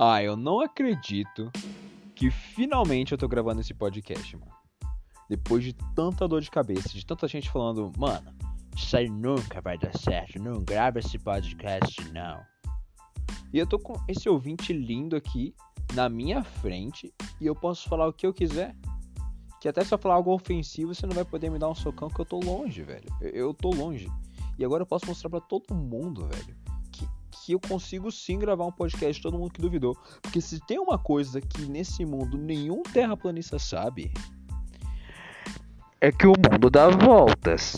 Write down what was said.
Ah, eu não acredito que finalmente eu tô gravando esse podcast, mano. Depois de tanta dor de cabeça, de tanta gente falando, mano, isso aí nunca vai dar certo, não grava esse podcast, não. E eu tô com esse ouvinte lindo aqui na minha frente e eu posso falar o que eu quiser. Que até se eu falar algo ofensivo, você não vai poder me dar um socão que eu tô longe, velho. Eu, eu tô longe. E agora eu posso mostrar para todo mundo, velho, que, eu consigo sim gravar um podcast, todo mundo que duvidou. Porque se tem uma coisa que nesse mundo nenhum terraplanista sabe, é que o mundo dá voltas.